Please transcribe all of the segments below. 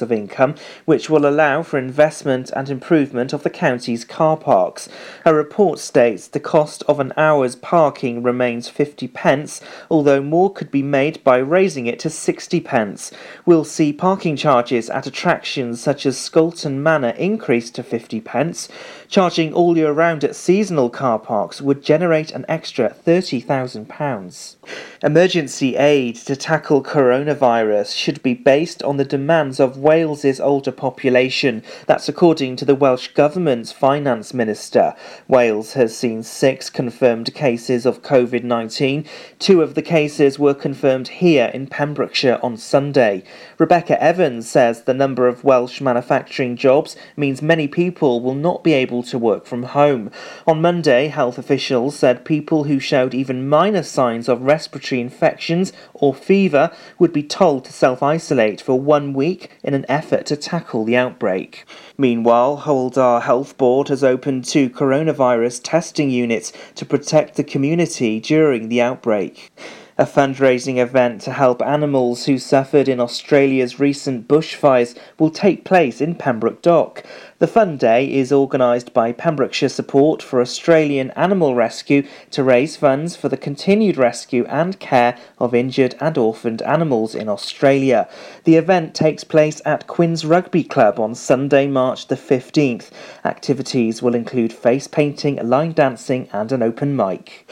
of income, which will allow for investment and improvement of the county's car parks. A report states the cost of an hour's parking remains 50 pence, although more could be made by raising it to 60 pence. We'll see parking charges at attractions such as Scolton Manor increase to 50 pence. Charging all year round at seasonal car parks would generate an extra £30,000. Emergency aid to tackle coronavirus should be based on the demands of Wales's older population. That's according to the Welsh Government's Finance Minister. Wales has seen six confirmed cases of COVID 19. Two of the cases were confirmed here in Pembrokeshire on Sunday. Rebecca Evans says the number of Welsh manufacturing jobs means many people will not be able to work from home. On Monday, health officials said people who showed even minor signs of respiratory infections or fever would be told to self isolate for one week in an effort to tackle the outbreak. Meanwhile, Hywel Dda Health Board has opened two coronavirus testing units to protect the community during the outbreak a fundraising event to help animals who suffered in Australia's recent bushfires will take place in Pembroke Dock. The Fun Day is organised by Pembrokeshire Support for Australian Animal Rescue to raise funds for the continued rescue and care of injured and orphaned animals in Australia. The event takes place at Quins Rugby Club on Sunday, March the 15th. Activities will include face painting, line dancing, and an open mic.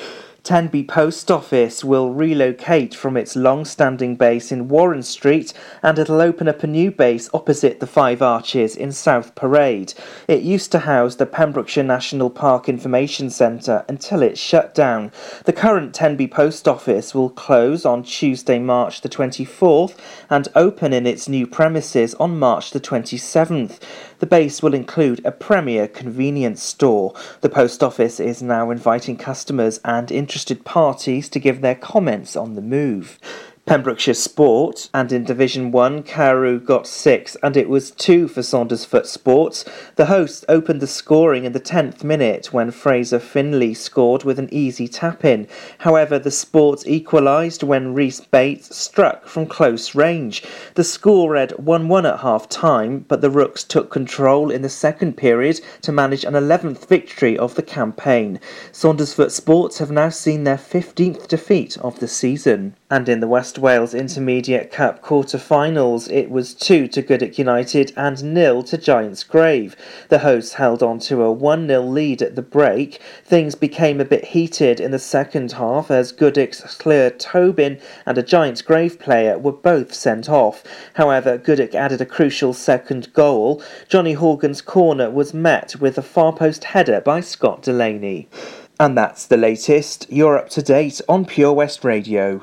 Tenby Post Office will relocate from its long standing base in Warren Street and it'll open up a new base opposite the Five Arches in South Parade. It used to house the Pembrokeshire National Park Information Centre until it shut down. The current Tenby Post Office will close on Tuesday, March the 24th and open in its new premises on March the 27th. The base will include a premier convenience store. The post office is now inviting customers and interested parties to give their comments on the move. Pembrokeshire Sport, and in Division 1, Carew got 6, and it was 2 for Saundersfoot Sports. The hosts opened the scoring in the 10th minute when Fraser Finley scored with an easy tap in. However, the Sports equalised when Reese Bates struck from close range. The score read 1 1 at half time, but the Rooks took control in the second period to manage an 11th victory of the campaign. Saundersfoot Sports have now seen their 15th defeat of the season. And in the West Wales Intermediate Cup quarter-finals, it was 2 to Goodwick United and nil to Giants Grave. The hosts held on to a 1-0 lead at the break. Things became a bit heated in the second half as Goodwick's Claire Tobin and a Giants Grave player were both sent off. However, Goodwick added a crucial second goal. Johnny Horgan's corner was met with a far post header by Scott Delaney. And that's the latest. You're up to date on Pure West Radio.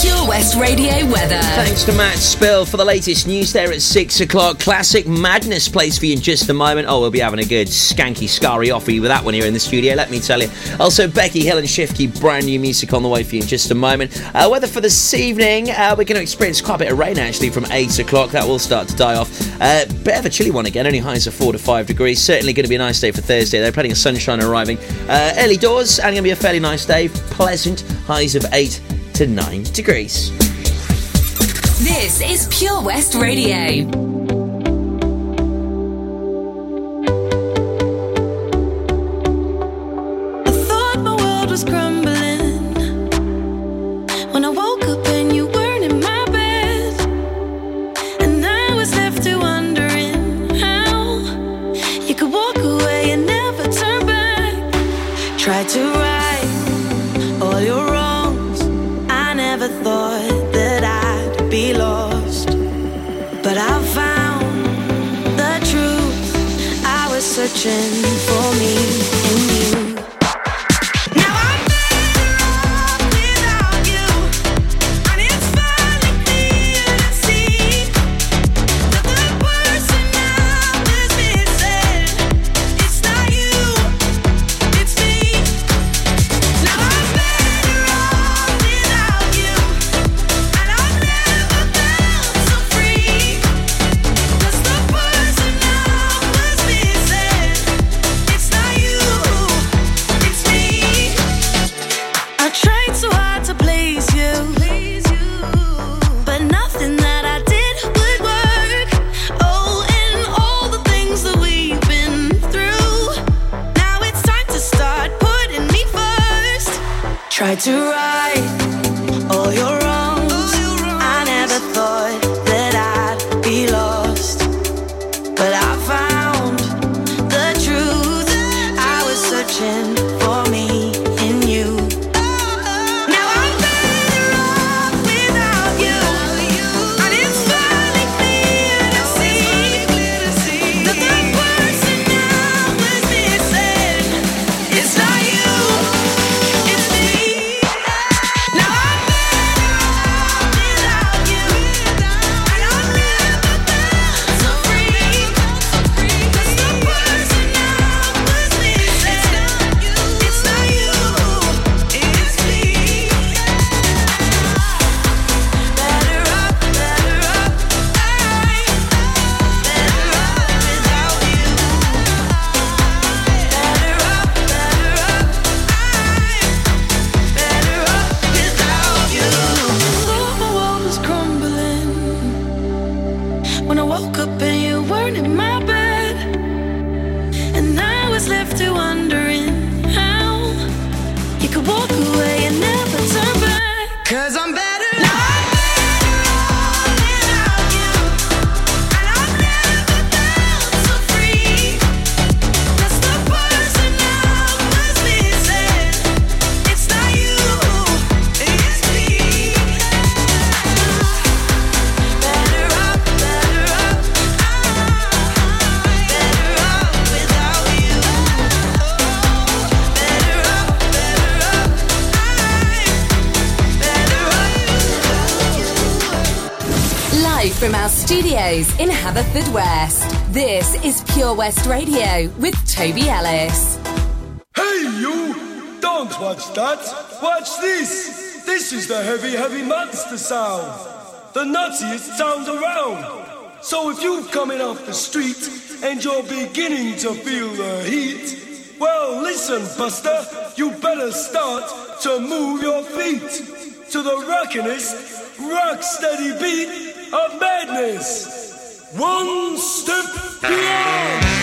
Pure West Radio weather. Thanks to Matt Spill for the latest news there at 6 o'clock. Classic Madness plays for you in just a moment. Oh, we'll be having a good skanky scary offy with that one here in the studio, let me tell you. Also, Becky Hill and Shifty, brand new music on the way for you in just a moment. Uh, weather for this evening, uh, we're going to experience quite a bit of rain actually from 8 o'clock. That will start to die off. Uh, bit of a chilly one again, only highs of 4 to 5 degrees. Certainly going to be a nice day for Thursday. There's plenty of sunshine arriving. Uh, early doors, and going to be a fairly nice day. Pleasant, highs of 8 to 9 degrees. This is Pure West Radio. Haverfordwest. This is Pure West Radio with Toby Ellis. Hey, you! Don't watch that! Watch this! This is the heavy, heavy monster sound! The nuttiest sound around! So if you've come in off the street and you're beginning to feel the heat, well, listen, Buster, you better start to move your feet to the rockinest, rock steady beat of madness one step beyond.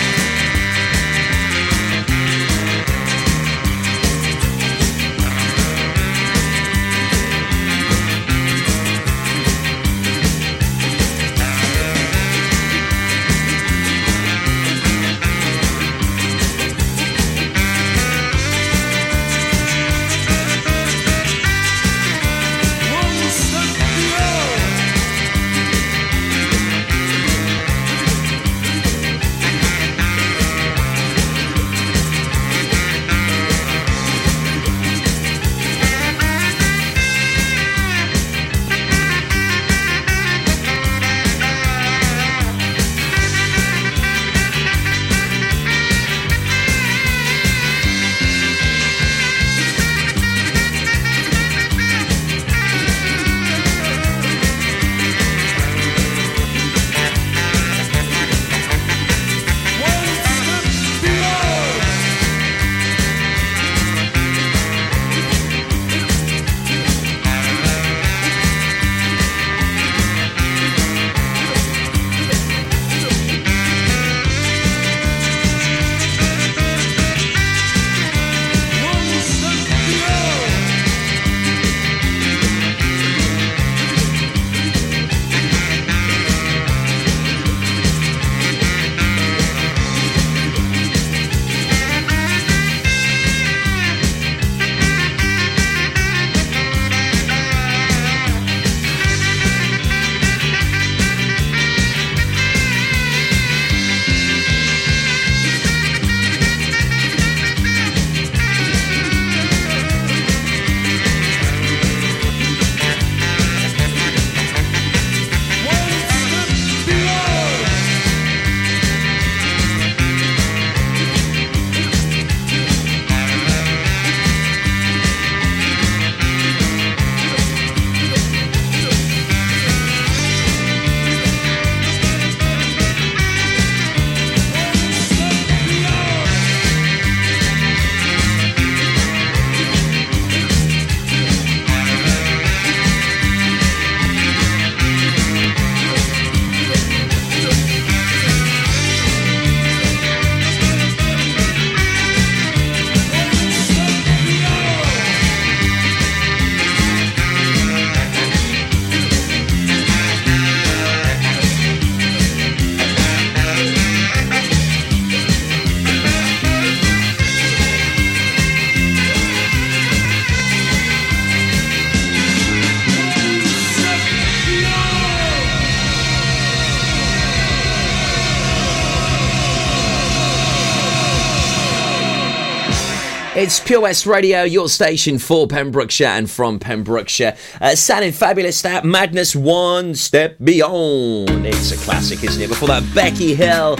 Pure West Radio, your station for Pembrokeshire and from Pembrokeshire. Uh, sounding fabulous, that Madness One Step Beyond. It's a classic, isn't it? Before that, Becky Hill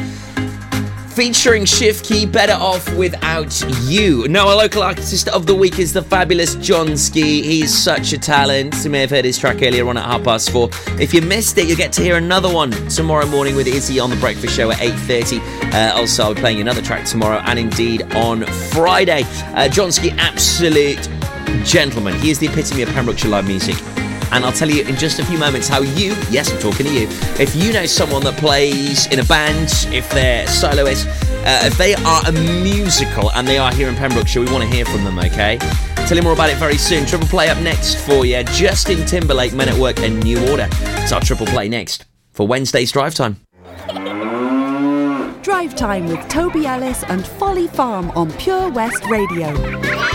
featuring Shift Key, Better Off Without You. Now, our local artist of the week is the fabulous Jonski. He's such a talent. You may have heard his track earlier on at half past four. If you missed it, you'll get to hear another one tomorrow morning with Izzy on the Breakfast Show at 8.30. Uh, also, I'll be playing another track tomorrow and indeed on Friday. Uh, Jonski, absolute gentleman. He is the epitome of Pembrokeshire live music and I'll tell you in just a few moments how you, yes, I'm talking to you, if you know someone that plays in a band, if they're soloists, uh, if they are a musical and they are here in Pembrokeshire, we want to hear from them, okay? Tell you more about it very soon. Triple play up next for you. Justin Timberlake, Men at Work, and New Order. It's our triple play next for Wednesday's Drive Time. Drive Time with Toby Ellis and Folly Farm on Pure West Radio.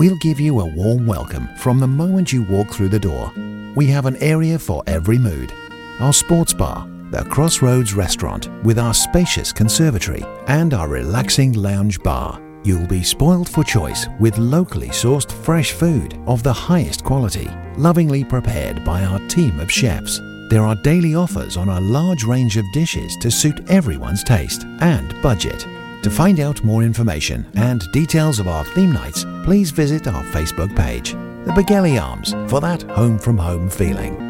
We'll give you a warm welcome from the moment you walk through the door. We have an area for every mood. Our sports bar, the Crossroads restaurant with our spacious conservatory, and our relaxing lounge bar. You'll be spoiled for choice with locally sourced fresh food of the highest quality, lovingly prepared by our team of chefs. There are daily offers on a large range of dishes to suit everyone's taste and budget. To find out more information and details of our theme nights, please visit our Facebook page, The Begelly Arms, for that home from home feeling.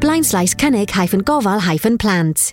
blaen slaes cynnig hyphen gofal hyphen plant.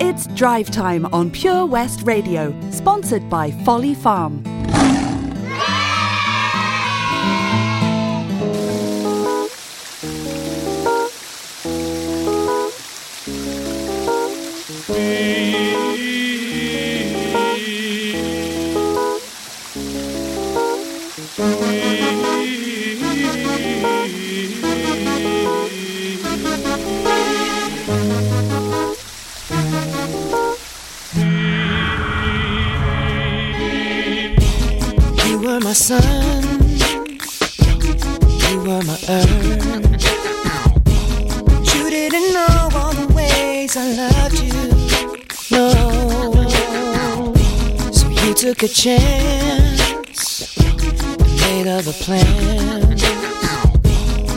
It's Drive Time on Pure West Radio, sponsored by Folly Farm. You sun, you were my earth. You didn't know all the ways I loved you, no. So you took a chance, made other plans.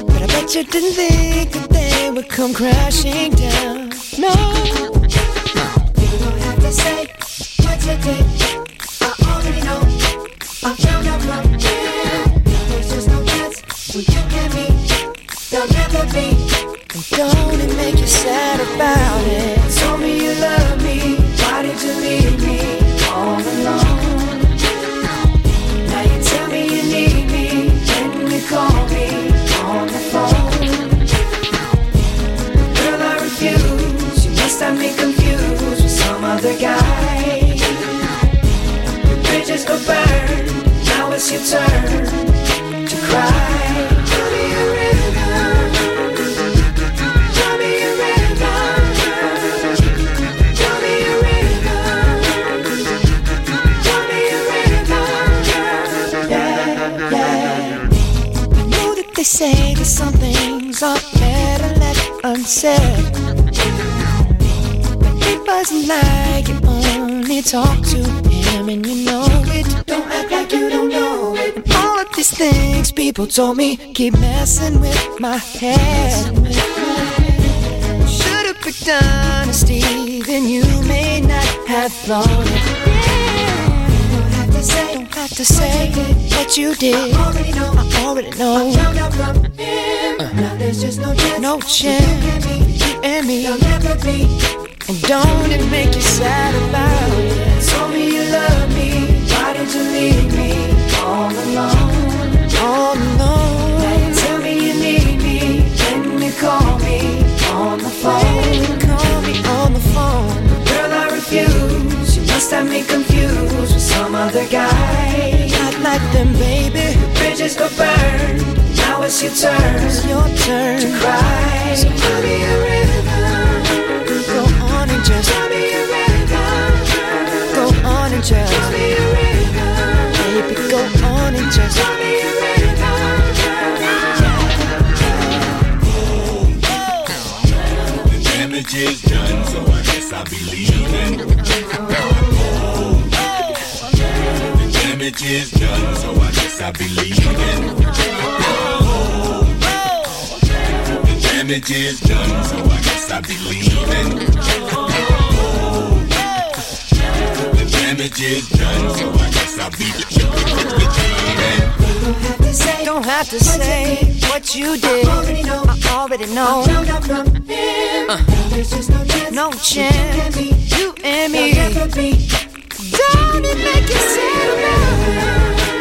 But I bet you didn't think that they would come crashing down, no. You don't have to say what you did, to be talk to him and you know it. Don't act like you don't know it. And all of these things people told me keep messing with my head. Should've picked honesty, then you may not have thought it. Don't have to say, don't have to say what you did. I already know. I already know. I found out from him. Uh. Now there's just no chance. No chance. You and me. There'll never be. And don't it make you sad about it? Told me you love me. Why did you leave me all alone? All alone. Now you tell me you need me. When you call me on the phone. Call me on the phone. Girl, I refuse. You must have me confused with some other guy. Not like them, baby. Bridges go burn. Now it's your turn. It's your turn to cry. So me a rhythm. Go on and just tell me a rhythm. Go on and just me. Baby, go on and just tell me a The damage is done, so I guess I'll be leaving. The damage is done, so I guess I'll be leaving. Damage is done, so I guess I'll be leaving. The damage is done, so I guess I'll be leaving. Don't have to say what you did. I already know. I already know. Uh, no chance. You and me. Don't it make you sad about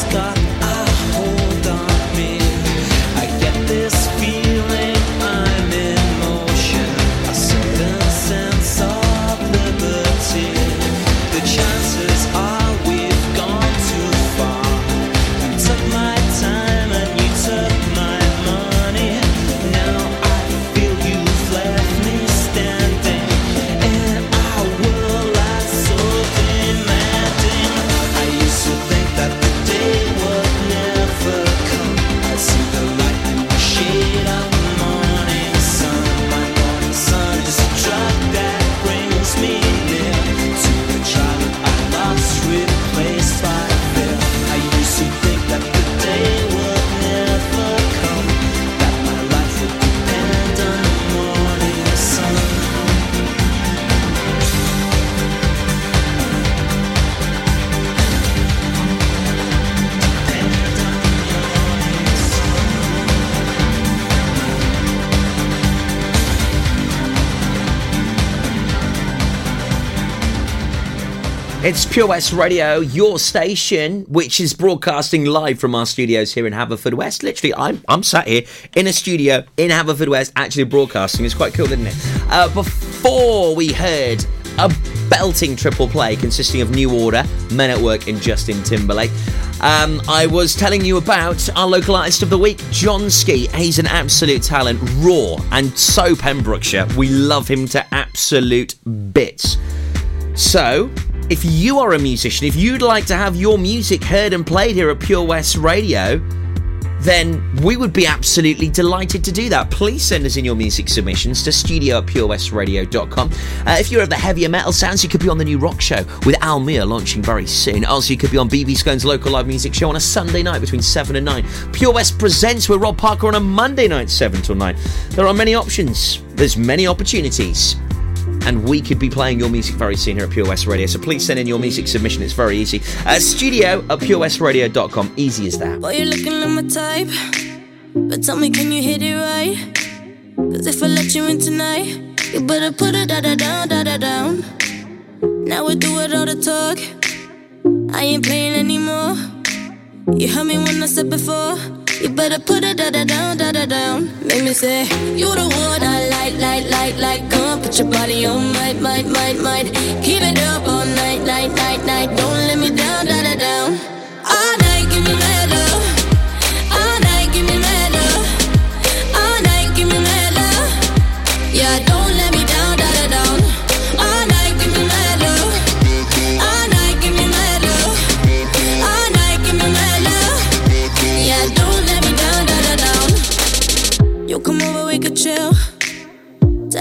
It's West Radio, your station, which is broadcasting live from our studios here in Haverfordwest. Literally, I'm I'm sat here in a studio in Haverfordwest, actually broadcasting. It's quite cool, isn't it? Uh, before we heard a belting triple play consisting of New Order, Men at Work, and Justin Timberlake. Um, I was telling you about our local artist of the week, Jonski. He's an absolute talent, raw, and so Pembrokeshire. We love him to absolute bits. So, if you are a musician, if you'd like to have your music heard and played here at Pure West Radio, then we would be absolutely delighted to do that. Please send us in your music submissions to studio at purewestradio.com. Uh, if you're of the heavier metal sounds, you could be on the new rock show with Al Mir launching very soon. Also, you could be on BB Scone's local live music show on a Sunday night between 7 and 9. Pure West Presents with Rob Parker on a Monday night, 7 till 9. There are many options, there's many opportunities and we could be playing your music very soon here at Pure West Radio. So please send in your music submission. It's very easy. Uh, studio at purewestradio.com. Easy as that. Boy, you're looking like my type. But tell me, can you hit it right? Cause if I let you in tonight, you better put it da da down, da da down. Now we do it all the talk. I ain't playing anymore. You heard me when I said before. You better put it da da down, da da down. Make me say, You the one I like, like, like, like. Come on, put your body on, might, might, might, might. Keep it up all night, night, night, night. Don't let me down, da da down.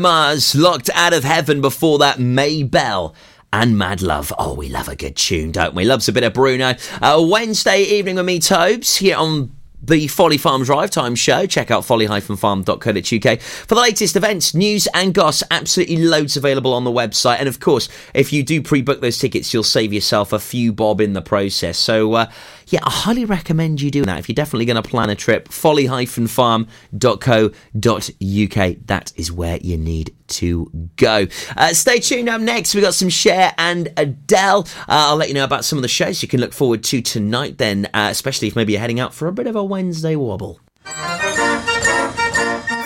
Mars, locked out of heaven before that, Mabel. And Mad Love. Oh, we love a good tune, don't we? Loves a bit of Bruno. Uh, Wednesday evening with me, Tobes, here on the Folly Farm Drive Time show. Check out folly-farm.co.uk for the latest events, news, and goss. Absolutely loads available on the website. And of course, if you do pre book those tickets, you'll save yourself a few bob in the process. So, uh, yeah, I highly recommend you do that. If you're definitely going to plan a trip, folly-farm.co.uk. That is where you need to go. Uh, stay tuned up next. We've got some Cher and Adele. Uh, I'll let you know about some of the shows you can look forward to tonight, then, uh, especially if maybe you're heading out for a bit of a Wednesday wobble.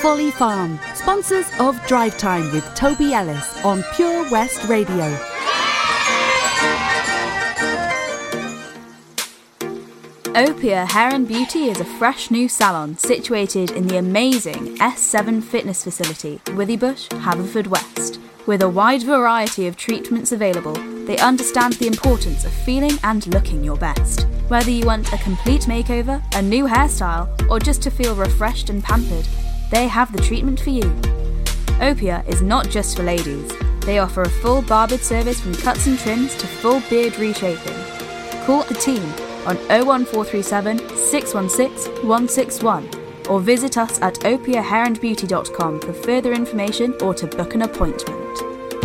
Folly Farm, sponsors of Drive Time with Toby Ellis on Pure West Radio. Opia Hair and Beauty is a fresh new salon situated in the amazing S7 Fitness Facility, Withybush, Haverfordwest. With a wide variety of treatments available, they understand the importance of feeling and looking your best. Whether you want a complete makeover, a new hairstyle, or just to feel refreshed and pampered, they have the treatment for you. Opia is not just for ladies. They offer a full barbered service from cuts and trims to full beard reshaping. Call the team on 01437 616 161 or visit us at opiahairandbeauty.com for further information or to book an appointment.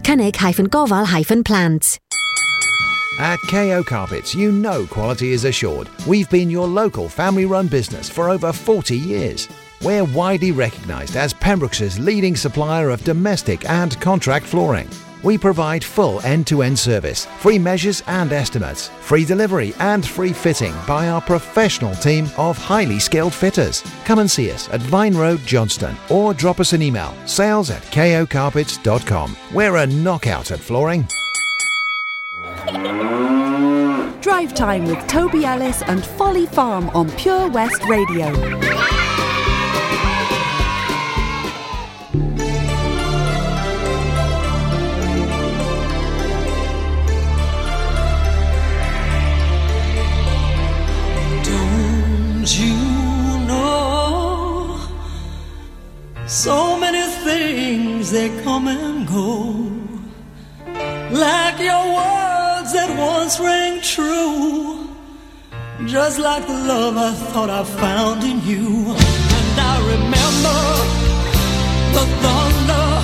cynnig-gofal-plant. At KO Carpets, you know quality is assured. We've been your local family run business for over 40 years. We're widely recognised as Pembrokeshire's leading supplier of domestic and contract flooring. We provide full end to end service, free measures and estimates, free delivery and free fitting by our professional team of highly skilled fitters. Come and see us at Vine Road, Johnston, or drop us an email sales at kocarpets.com. We're a knockout at flooring. Drive Time with Toby Ellis and Folly Farm on Pure West Radio. So many things they come and go, like your words that once rang true, just like the love I thought I found in you. And I remember the thunder.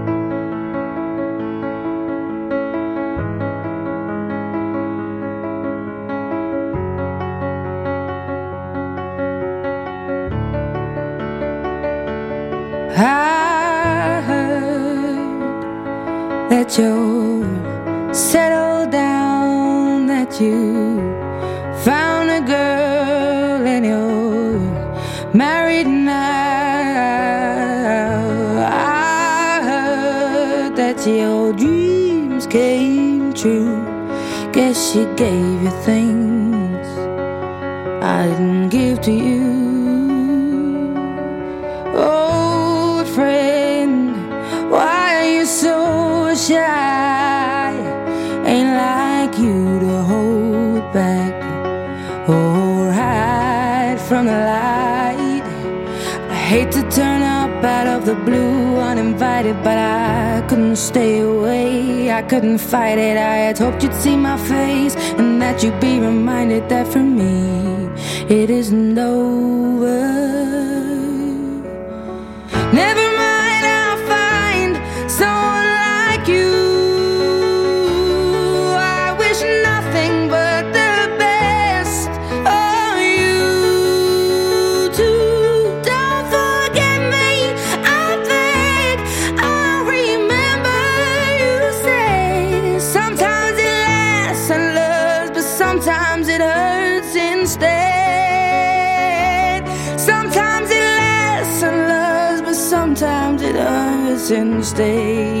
Hurts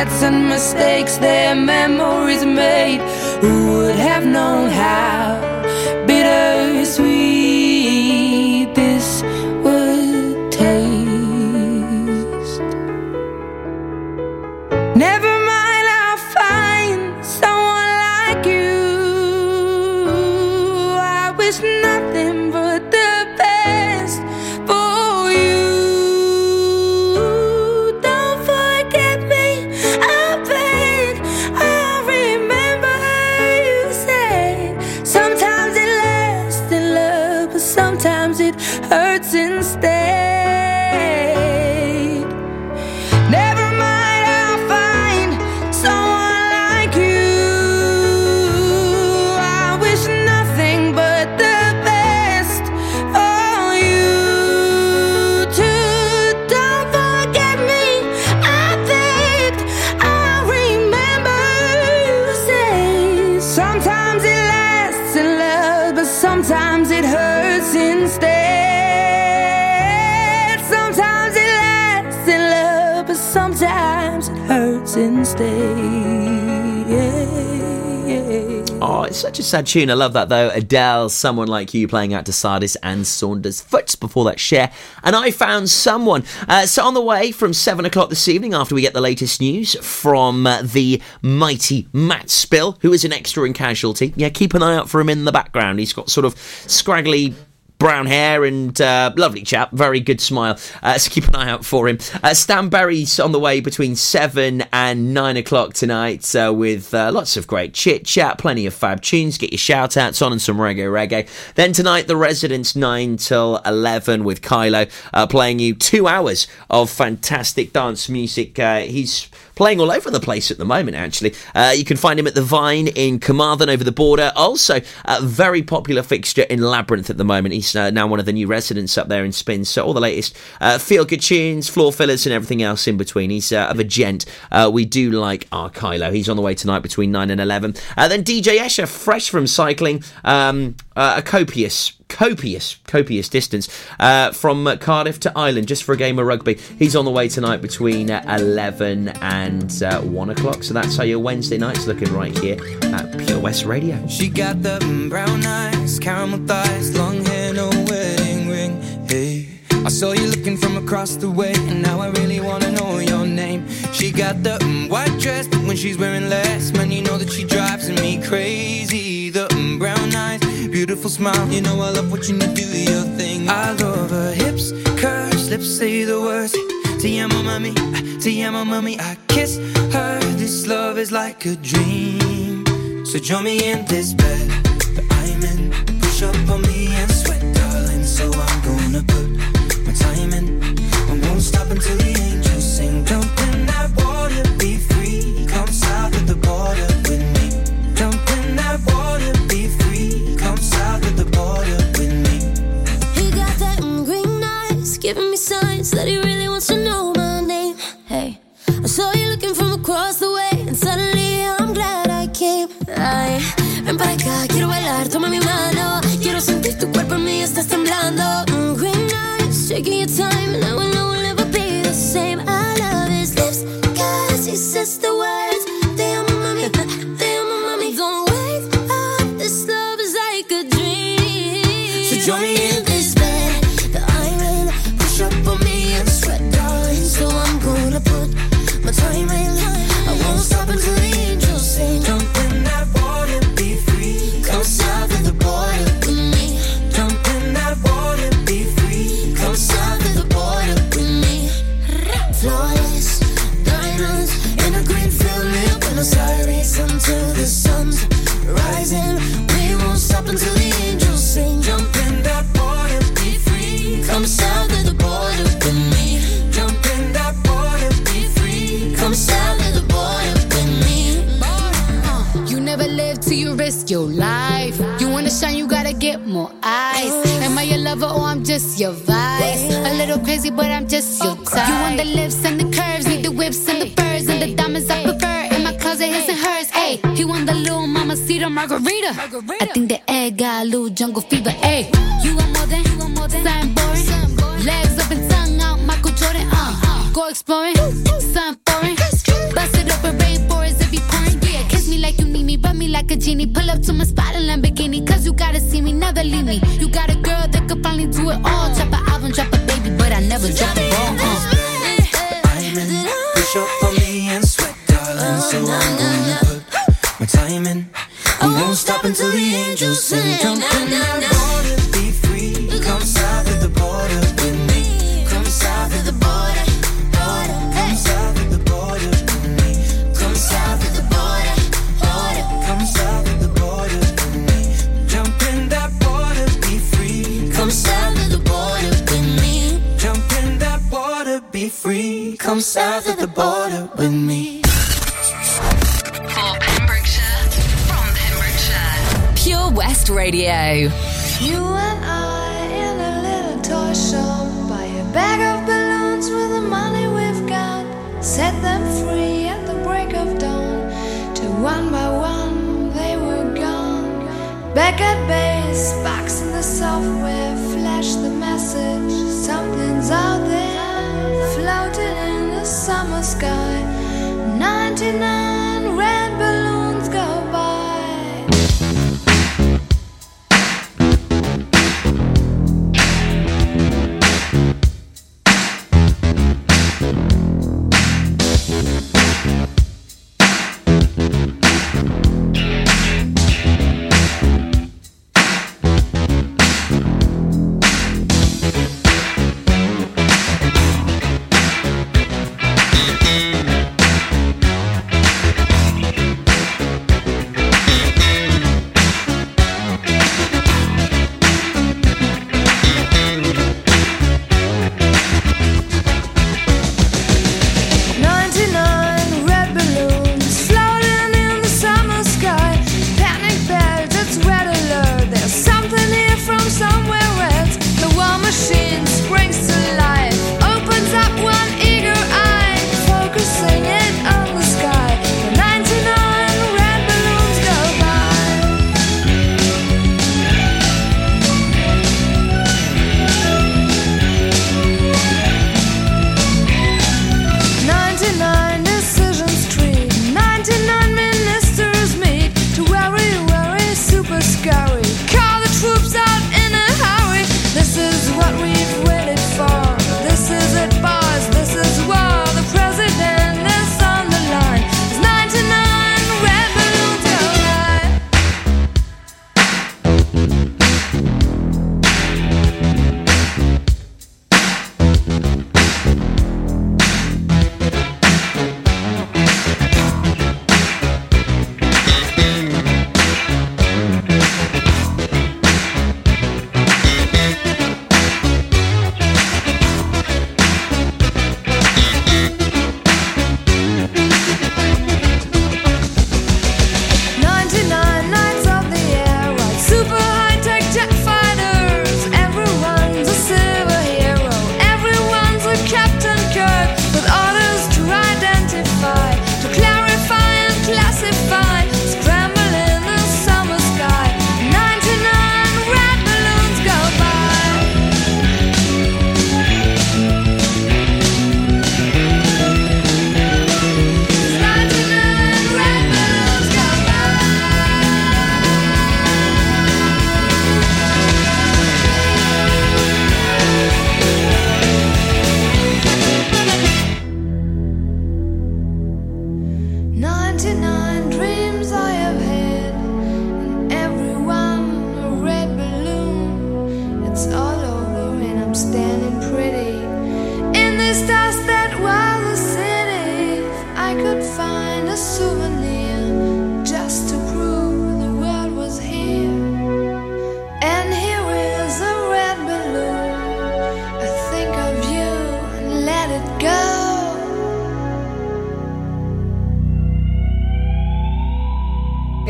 Regrets and mistakes, their memories made. Who would have known how bittersweet sad tune. I love that though. Adele, someone like you, playing out to Sardis and Saundersfoot's before that Cher. And I found someone. Uh, so on the way from seven o'clock this evening, after we get the latest news from uh, the mighty Matt Spill, who is an extra in Casualty. Yeah, keep an eye out for him in the background. He's got sort of scraggly brown hair and uh, lovely chap, very good smile. Uh, so keep an eye out for him. Uh, Stan Berry's on the way between seven and nine o'clock tonight uh, with uh, lots of great chit chat, plenty of fab tunes. Get your shout outs on and some reggae reggae. Then tonight, the Residents nine till eleven with Kylo uh, playing you two hours of fantastic dance music. He's playing all over the place at the moment, actually. Uh, you can find him at the Vine in Carmarthen over the border. Also, a very popular fixture in Labyrinth at the moment. He's uh, now one of the new residents up there in Spins. So, all the latest uh, feel good tunes, floor fillers, and everything else in between. He's uh, of a gent. Uh, we do like our Kylo. He's on the way tonight between 9 and 11. Uh, then DJ Escher, fresh from cycling, um, uh, a copious copious, copious distance uh, from uh, Cardiff to Ireland just for a game of rugby. He's on the way tonight between uh, 11 and uh, 1 o'clock. So that's how your Wednesday night's looking right here at Pure West Radio. She got the brown eyes, caramel thighs, long hair, no wedding ring. Hey, I saw you looking from across the way, and now I really wanna know your name. She got the white dress, but when she's wearing less, man, you know that she drives me crazy. The brown beautiful smile, you know I love watching you do your thing. I love her hips, curves, lips say the words. Te amo, mami, te amo, mami. I kiss her. This love is like a dream. So join me in this bed that I'm in. Push up on me and sweat, darling. So I'm gonna put my time in. I won't stop until the giving me signs that he really wants to know my name. Hey, I saw you looking from across the way, and suddenly I'm glad I came. Ay, ven para acá, quiero bailar, toma mi mano. Quiero sentir tu cuerpo en mí, estás temblando. Mm, green eyes, shaking your time, and I crazy, but I'm just your type. You want the lips and the curves, need the whips and the furs and the diamonds I prefer. In my closet, his and hers. Hey, he want the little mama cedar margarita. I think the egg got a little jungle fever. Hey, you want more than, you want more than something boring. Legs up and tongue out, Michael Jordan. Uh, go exploring, something foreign. Bust it open, rainforest if you pouring. Yeah, kiss me like you need me, rub me like a genie. Pull up to my spot in Lamborghini, cause you gotta see me, never leave me. You got a girl that could finally do it all. Drop an album, drop a I never drop a ball. Diamond, push up on me and sweat, darling. So I'm gonna put my time in. I won't stop until the angels sing. Jump in Come south of the border with me. For Pembrokeshire, from Pembrokeshire. Pure West Radio. You and I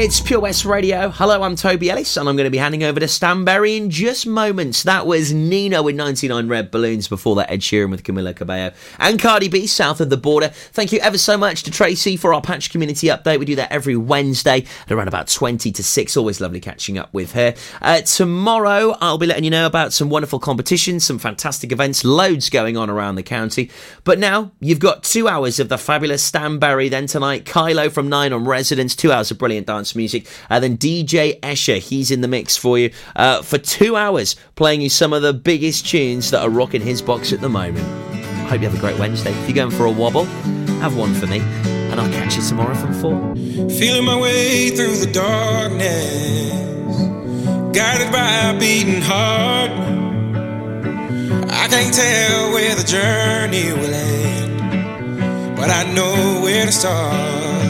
It's Pure West Radio. Hello, I'm Toby Ellis, and I'm going to be handing over to Stanberry in just moments. That was Nena with 99 Red Balloons, before that Ed Sheeran with Camila Cabello, and Cardi B, South of the Border. Thank you ever so much to Tracy for our Patch Community Update. We do that every Wednesday at around about 20 to 6. Always lovely catching up with her. Uh, tomorrow, I'll be letting you know about some wonderful competitions, some fantastic events, loads going on around the county. But now, you've got two hours of the fabulous Stanberry. Then tonight, Kylo from 9 on Residence, two hours of brilliant dance music. And then DJ Escher, he's in the mix for you uh, for two hours, playing you some of the biggest tunes that are rocking his box at the moment. I hope you have a great Wednesday. If you're going for a wobble, have one for me. And I'll catch you tomorrow from 4. Feeling my way through the darkness, guided by a beating heart. I can't tell where the journey will end, but I know where to start.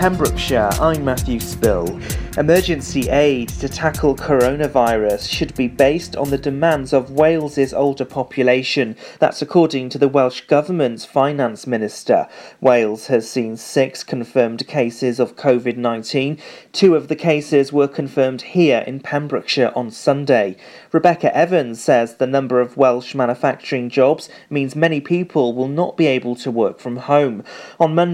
Pembrokeshire, I'm Matthew Spill. Emergency aid to tackle coronavirus should be based on the demands of Wales's older population. That's according to the Welsh Government's Finance Minister. Wales has seen six confirmed cases of COVID 19. Two of the cases were confirmed here in Pembrokeshire on Sunday. Rebecca Evans says the number of Welsh manufacturing jobs means many people will not be able to work from home. On Monday,